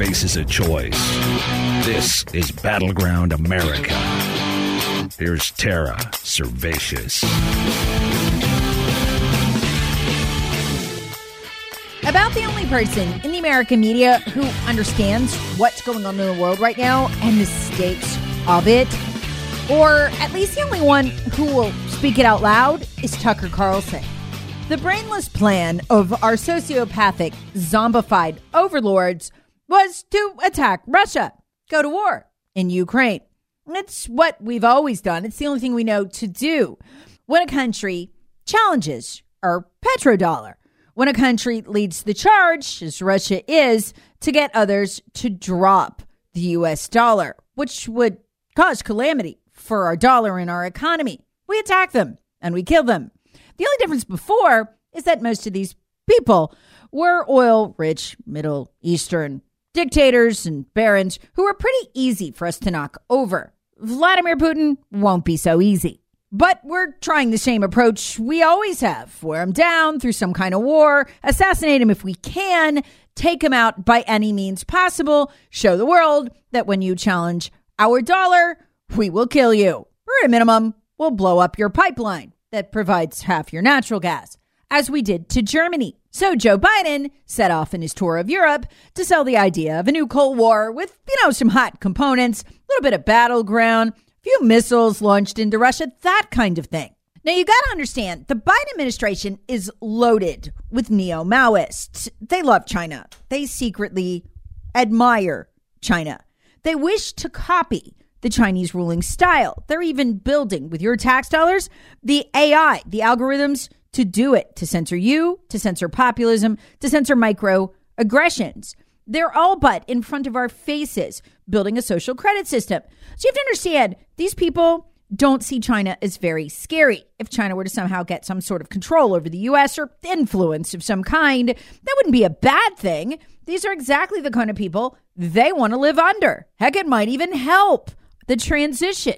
faces a choice. This is Battleground America. Here's Tara Servatius. About the only person in the American media who understands what's going on in the world right now and the stakes of it, or at least the only one who will speak it out loud, is Tucker Carlson. The brainless plan of our sociopathic, zombified overlords was to attack Russia, go to war in Ukraine. It's what we've always done. It's the only thing we know to do. When a country challenges our petrodollar, when a country leads the charge, as Russia is, to get others to drop the US dollar, which would cause calamity for our dollar and our economy, we attack them and we kill them. The only difference before is that most of these people were oil rich Middle Eastern dictators and barons who are pretty easy for us to knock over. Vladimir Putin won't be so easy. But we're trying the same approach we always have wear him down through some kind of war, assassinate him if we can, take him out by any means possible, show the world that when you challenge our dollar, we will kill you. Or at a minimum, we'll blow up your pipeline that provides half your natural gas, as we did to Germany. So Joe Biden set off in his tour of Europe to sell the idea of a new Cold War with, you know, some hot components, a little bit of battleground, a few missiles launched into Russia, that kind of thing. Now, you got to understand, the Biden administration is loaded with neo Maoists. They love China. They secretly admire China. They wish to copy the Chinese ruling style. They're even building, with your tax dollars, the AI, the algorithms to do it, to censor you, to censor populism, to censor microaggressions. They're all but in front of our faces, building a social credit system. So you have to understand, these people don't see China as very scary. If China were to somehow get some sort of control over the US or influence of some kind, that wouldn't be a bad thing. These are exactly the kind of people they want to live under. Heck, it might even help the transition.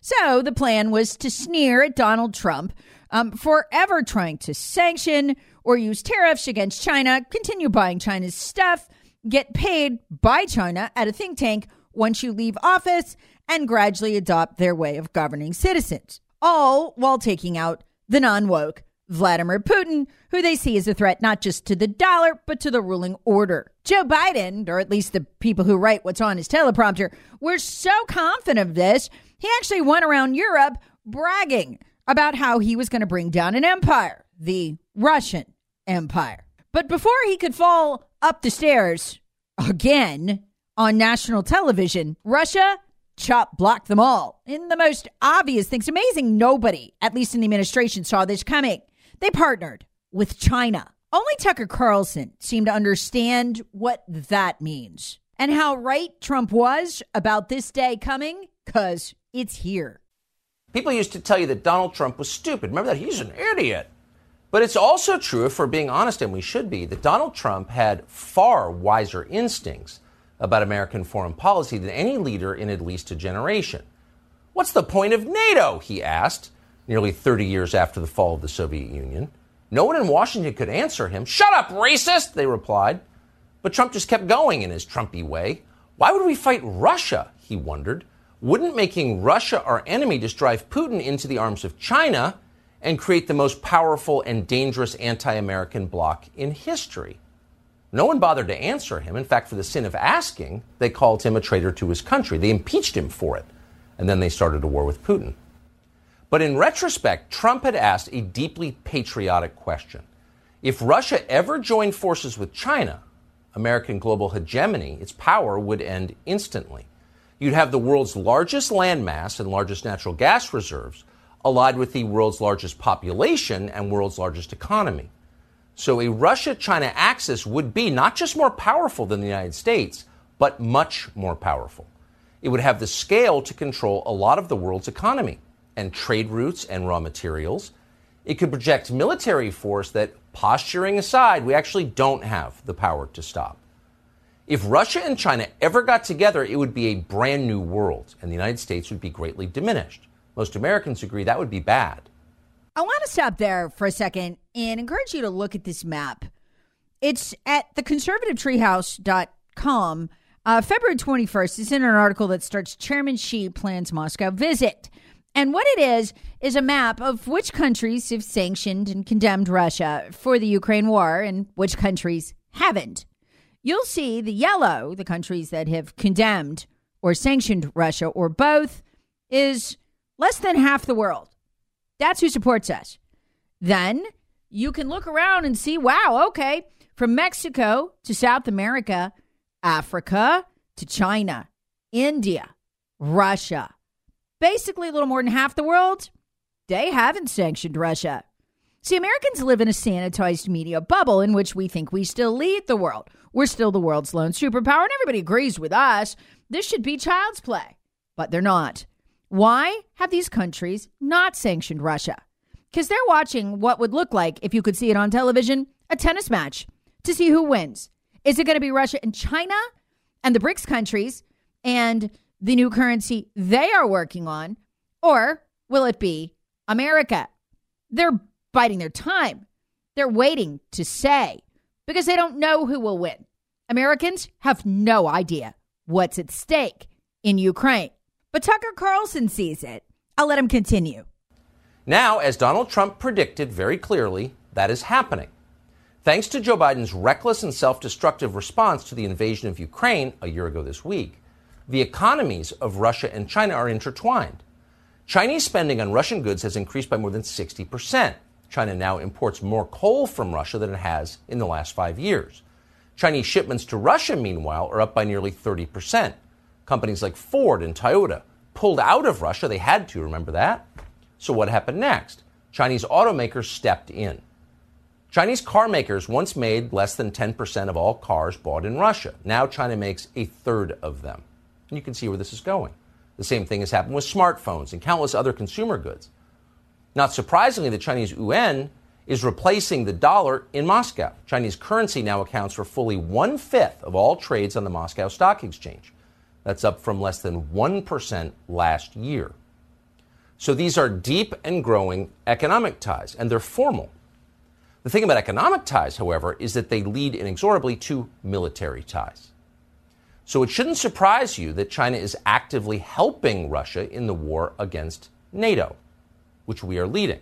So the plan was to sneer at Donald Trump um, forever trying to sanction or use tariffs against China, continue buying China's stuff, get paid by China at a think tank once you leave office, and gradually adopt their way of governing citizens, all while taking out the non woke Vladimir Putin, who they see as a threat not just to the dollar, but to the ruling order. Joe Biden, or at least the people who write what's on his teleprompter, were so confident of this, he actually went around Europe bragging about how he was going to bring down an empire, the Russian Empire. But before he could fall up the stairs again on national television, Russia chop blocked them all in the most obvious things. Amazing nobody, at least in the administration, saw this coming. They partnered with China. Only Tucker Carlson seemed to understand what that means and how right Trump was about this day coming, because it's here. People used to tell you that Donald Trump was stupid. Remember that? He's an idiot. But it's also true, if we're being honest, and we should be, that Donald Trump had far wiser instincts about American foreign policy than any leader in at least a generation. What's the point of NATO? He asked, nearly 30 years after the fall of the Soviet Union. No one in Washington could answer him. Shut up, racist, they replied. But Trump just kept going in his Trumpy way. Why would we fight Russia? He wondered. Wouldn't making Russia our enemy just drive Putin into the arms of China and create the most powerful and dangerous anti American bloc in history? No one bothered to answer him. In fact, for the sin of asking, they called him a traitor to his country. They impeached him for it. And then they started a war with Putin. But in retrospect, Trump had asked a deeply patriotic question. If Russia ever joined forces with China, American global hegemony, its power would end instantly. You'd have the world's largest landmass and largest natural gas reserves allied with the world's largest population and world's largest economy. So a Russia China axis would be not just more powerful than the United States, but much more powerful. It would have the scale to control a lot of the world's economy and trade routes and raw materials. It could project military force that, posturing aside, we actually don't have the power to stop. If Russia and China ever got together, it would be a brand new world, and the United States would be greatly diminished. Most Americans agree that would be bad. I want to stop there for a second and encourage you to look at this map. It's at theconservativetreehouse.com. Uh, February 21st, it's in an article that starts Chairman Xi plans Moscow visit. And what it is, is a map of which countries have sanctioned and condemned Russia for the Ukraine war and which countries haven't. You'll see the yellow, the countries that have condemned or sanctioned Russia or both, is less than half the world. That's who supports us. Then you can look around and see wow, okay, from Mexico to South America, Africa to China, India, Russia, basically a little more than half the world, they haven't sanctioned Russia. See, Americans live in a sanitized media bubble in which we think we still lead the world. We're still the world's lone superpower, and everybody agrees with us. This should be child's play. But they're not. Why have these countries not sanctioned Russia? Because they're watching what would look like, if you could see it on television, a tennis match to see who wins. Is it going to be Russia and China and the BRICS countries and the new currency they are working on? Or will it be America? They're biding their time. They're waiting to say because they don't know who will win. Americans have no idea what's at stake in Ukraine. But Tucker Carlson sees it. I'll let him continue. Now, as Donald Trump predicted very clearly, that is happening. Thanks to Joe Biden's reckless and self destructive response to the invasion of Ukraine a year ago this week, the economies of Russia and China are intertwined. Chinese spending on Russian goods has increased by more than 60%. China now imports more coal from Russia than it has in the last five years. Chinese shipments to Russia, meanwhile, are up by nearly 30%. Companies like Ford and Toyota pulled out of Russia. They had to, remember that? So what happened next? Chinese automakers stepped in. Chinese car makers once made less than 10% of all cars bought in Russia. Now China makes a third of them. And you can see where this is going. The same thing has happened with smartphones and countless other consumer goods. Not surprisingly, the Chinese yuan is replacing the dollar in Moscow. Chinese currency now accounts for fully one fifth of all trades on the Moscow Stock Exchange. That's up from less than 1% last year. So these are deep and growing economic ties, and they're formal. The thing about economic ties, however, is that they lead inexorably to military ties. So it shouldn't surprise you that China is actively helping Russia in the war against NATO, which we are leading.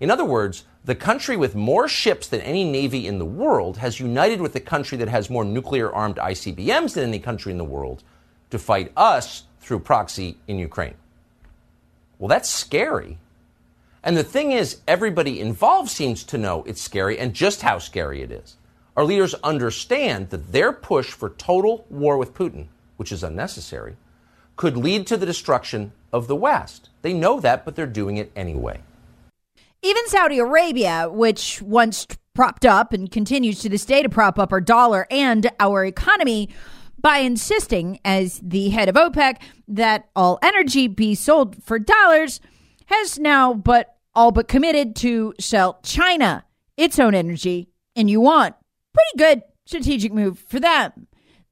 In other words, the country with more ships than any navy in the world has united with the country that has more nuclear armed ICBMs than any country in the world to fight us through proxy in Ukraine. Well, that's scary. And the thing is, everybody involved seems to know it's scary and just how scary it is. Our leaders understand that their push for total war with Putin, which is unnecessary, could lead to the destruction of the West. They know that, but they're doing it anyway. Even Saudi Arabia, which once propped up and continues to this day to prop up our dollar and our economy, by insisting, as the head of OPEC, that all energy be sold for dollars, has now but all but committed to sell China its own energy in yuan. Pretty good strategic move for them.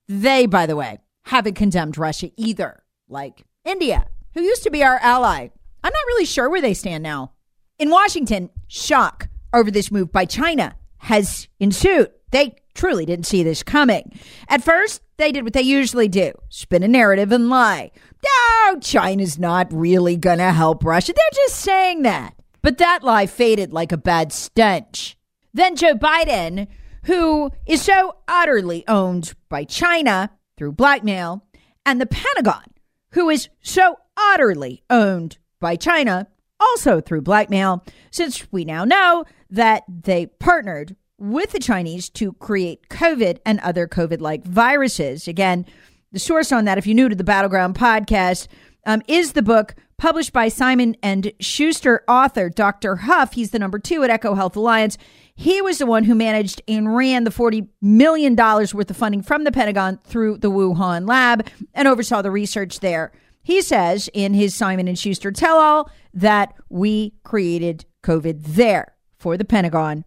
They, by the way, haven't condemned Russia either, like India, who used to be our ally. I'm not really sure where they stand now. In Washington, shock over this move by China has ensued. They truly didn't see this coming. At first, they did what they usually do spin a narrative and lie. No, China's not really going to help Russia. They're just saying that. But that lie faded like a bad stench. Then Joe Biden, who is so utterly owned by China through blackmail, and the Pentagon, who is so utterly owned by China also through blackmail, since we now know that they partnered with the Chinese to create COVID and other COVID like viruses. Again, the source on that, if you're new to the Battleground podcast, um, is the book published by Simon and Schuster author Dr. Huff. He's the number two at EcoHealth Alliance. He was the one who managed and ran the $40 million worth of funding from the Pentagon through the Wuhan lab and oversaw the research there. He says in his Simon and Schuster tell all that we created COVID there for the Pentagon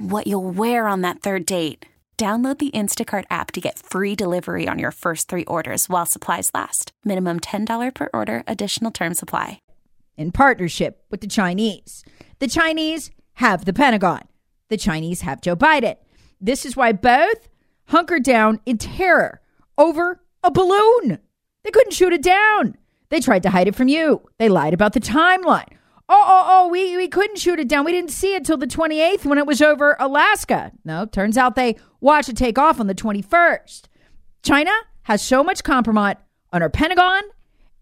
what you'll wear on that third date. Download the Instacart app to get free delivery on your first three orders while supplies last. Minimum $10 per order, additional term supply. In partnership with the Chinese. The Chinese have the Pentagon, the Chinese have Joe Biden. This is why both hunkered down in terror over a balloon. They couldn't shoot it down. They tried to hide it from you. They lied about the timeline. Oh, oh, oh, we, we couldn't shoot it down. We didn't see it till the 28th when it was over Alaska. No, turns out they watched it take off on the 21st. China has so much compromise on our Pentagon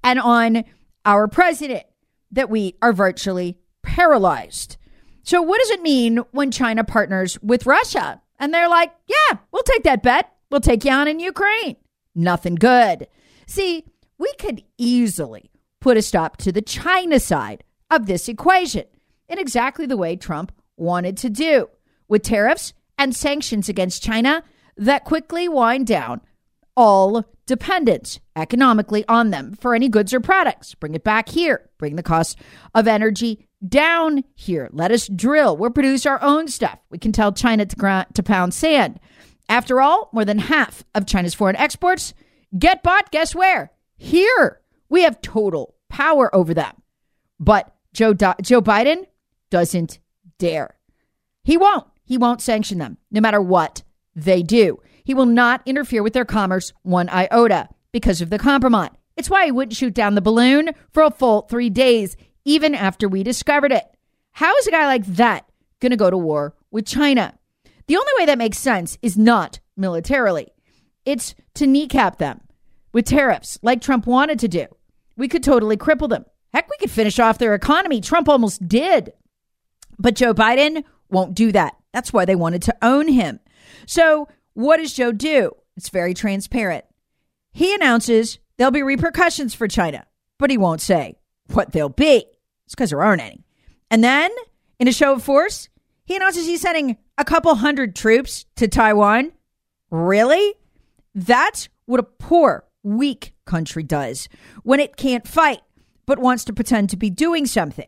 and on our president that we are virtually paralyzed. So, what does it mean when China partners with Russia? And they're like, yeah, we'll take that bet. We'll take you on in Ukraine. Nothing good. See, we could easily put a stop to the China side of this equation in exactly the way Trump wanted to do with tariffs and sanctions against China that quickly wind down all dependence economically on them for any goods or products. Bring it back here. Bring the cost of energy down here. Let us drill. We'll produce our own stuff. We can tell China to, to pound sand. After all, more than half of China's foreign exports get bought, guess where? Here. We have total power over them. But Joe, Joe Biden doesn't dare. He won't. He won't sanction them, no matter what they do. He will not interfere with their commerce one iota because of the compromise. It's why he wouldn't shoot down the balloon for a full three days, even after we discovered it. How is a guy like that going to go to war with China? The only way that makes sense is not militarily, it's to kneecap them with tariffs like Trump wanted to do. We could totally cripple them. Heck, we could finish off their economy. Trump almost did. But Joe Biden won't do that. That's why they wanted to own him. So, what does Joe do? It's very transparent. He announces there'll be repercussions for China, but he won't say what they'll be. It's because there aren't any. And then, in a show of force, he announces he's sending a couple hundred troops to Taiwan. Really? That's what a poor, weak country does when it can't fight but wants to pretend to be doing something.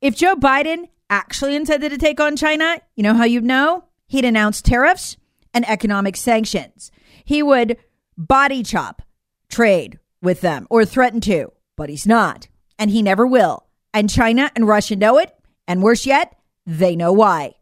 If Joe Biden actually intended to take on China, you know how you'd know? He'd announce tariffs and economic sanctions. He would body chop trade with them or threaten to, but he's not. And he never will. And China and Russia know it. And worse yet, they know why.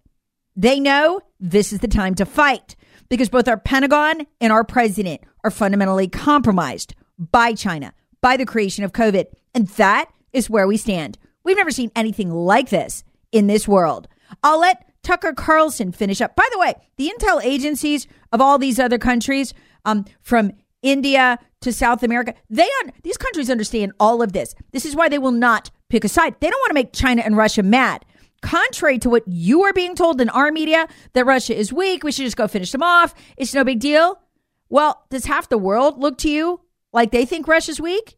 They know this is the time to fight because both our Pentagon and our president are fundamentally compromised by China, by the creation of COVID. And that is where we stand. We've never seen anything like this in this world. I'll let Tucker Carlson finish up. By the way, the intel agencies of all these other countries, um, from India to South America, they un- these countries understand all of this. This is why they will not pick a side. They don't want to make China and Russia mad. Contrary to what you are being told in our media, that Russia is weak, we should just go finish them off. It's no big deal. Well, does half the world look to you like they think Russia's weak?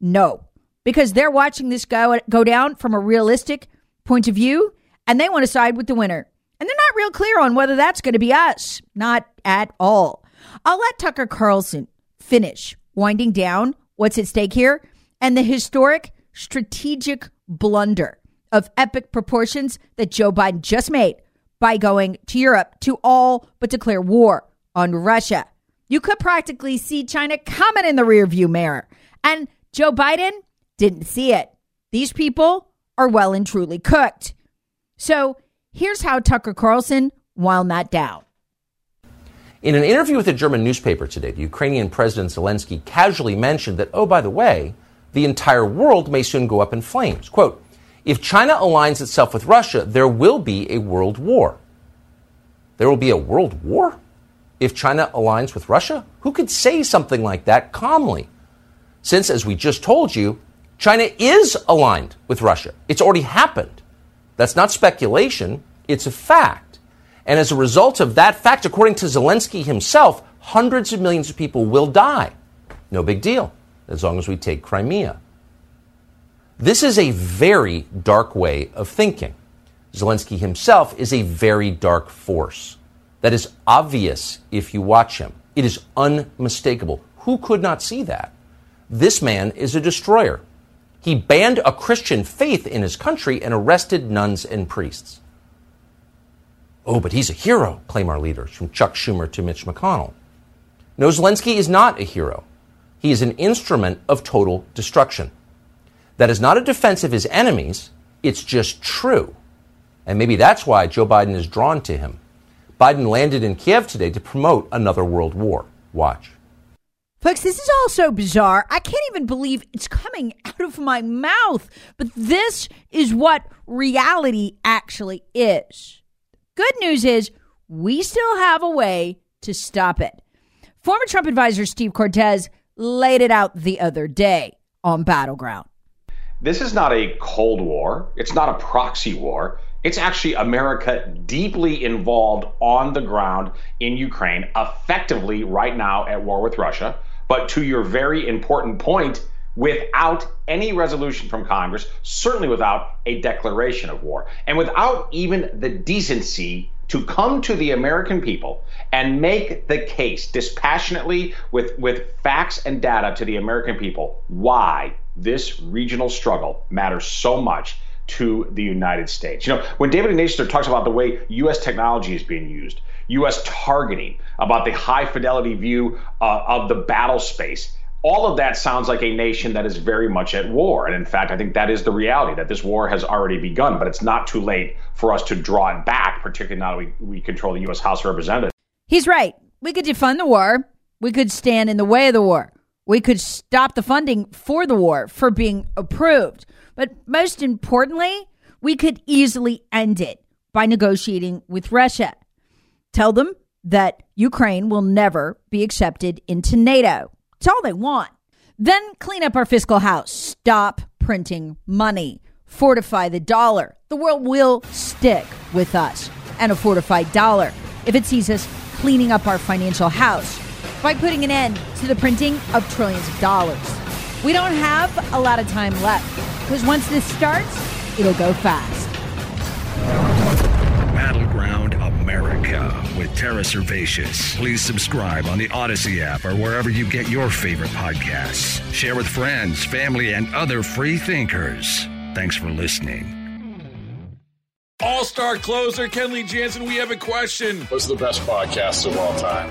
No because they're watching this go go down from a realistic point of view and they want to side with the winner. And they're not real clear on whether that's going to be us. Not at all. I'll let Tucker Carlson finish winding down what's at stake here and the historic strategic blunder of epic proportions that Joe Biden just made by going to Europe to all but declare war on Russia. You could practically see China coming in the rearview mirror. And Joe Biden didn't see it. These people are well and truly cooked. So here's how Tucker Carlson wound that down. In an interview with a German newspaper today, the Ukrainian President Zelensky casually mentioned that, oh, by the way, the entire world may soon go up in flames. Quote, if China aligns itself with Russia, there will be a world war. There will be a world war? If China aligns with Russia? Who could say something like that calmly? Since, as we just told you, China is aligned with Russia. It's already happened. That's not speculation, it's a fact. And as a result of that fact, according to Zelensky himself, hundreds of millions of people will die. No big deal, as long as we take Crimea. This is a very dark way of thinking. Zelensky himself is a very dark force. That is obvious if you watch him. It is unmistakable. Who could not see that? This man is a destroyer. He banned a Christian faith in his country and arrested nuns and priests. Oh, but he's a hero, claim our leaders, from Chuck Schumer to Mitch McConnell. No, Zelensky is not a hero. He is an instrument of total destruction. That is not a defense of his enemies, it's just true. And maybe that's why Joe Biden is drawn to him. Biden landed in Kiev today to promote another world war. Watch. Folks, this is all so bizarre. I can't even believe it's coming out of my mouth. But this is what reality actually is. Good news is we still have a way to stop it. Former Trump advisor Steve Cortes laid it out the other day on Battleground. This is not a Cold War, it's not a proxy war. It's actually America deeply involved on the ground in Ukraine, effectively right now at war with Russia. But to your very important point, without any resolution from Congress, certainly without a declaration of war, and without even the decency to come to the American people and make the case dispassionately with, with facts and data to the American people why this regional struggle matters so much to the United States. You know, when David Ignatius talks about the way U.S. technology is being used, U.S. targeting, about the high fidelity view uh, of the battle space, all of that sounds like a nation that is very much at war. And in fact, I think that is the reality that this war has already begun, but it's not too late for us to draw it back, particularly now that we, we control the U.S. House of Representatives. He's right. We could defund the war, we could stand in the way of the war, we could stop the funding for the war for being approved. But most importantly, we could easily end it by negotiating with Russia. Tell them that Ukraine will never be accepted into NATO. It's all they want. Then clean up our fiscal house. Stop printing money. Fortify the dollar. The world will stick with us and a fortified dollar if it sees us cleaning up our financial house by putting an end to the printing of trillions of dollars. We don't have a lot of time left because once this starts, it'll go fast. Battleground America with Tara Servatius. Please subscribe on the Odyssey app or wherever you get your favorite podcasts. Share with friends, family, and other free thinkers. Thanks for listening. All star closer Kenley Jansen, we have a question. What's the best podcast of all time?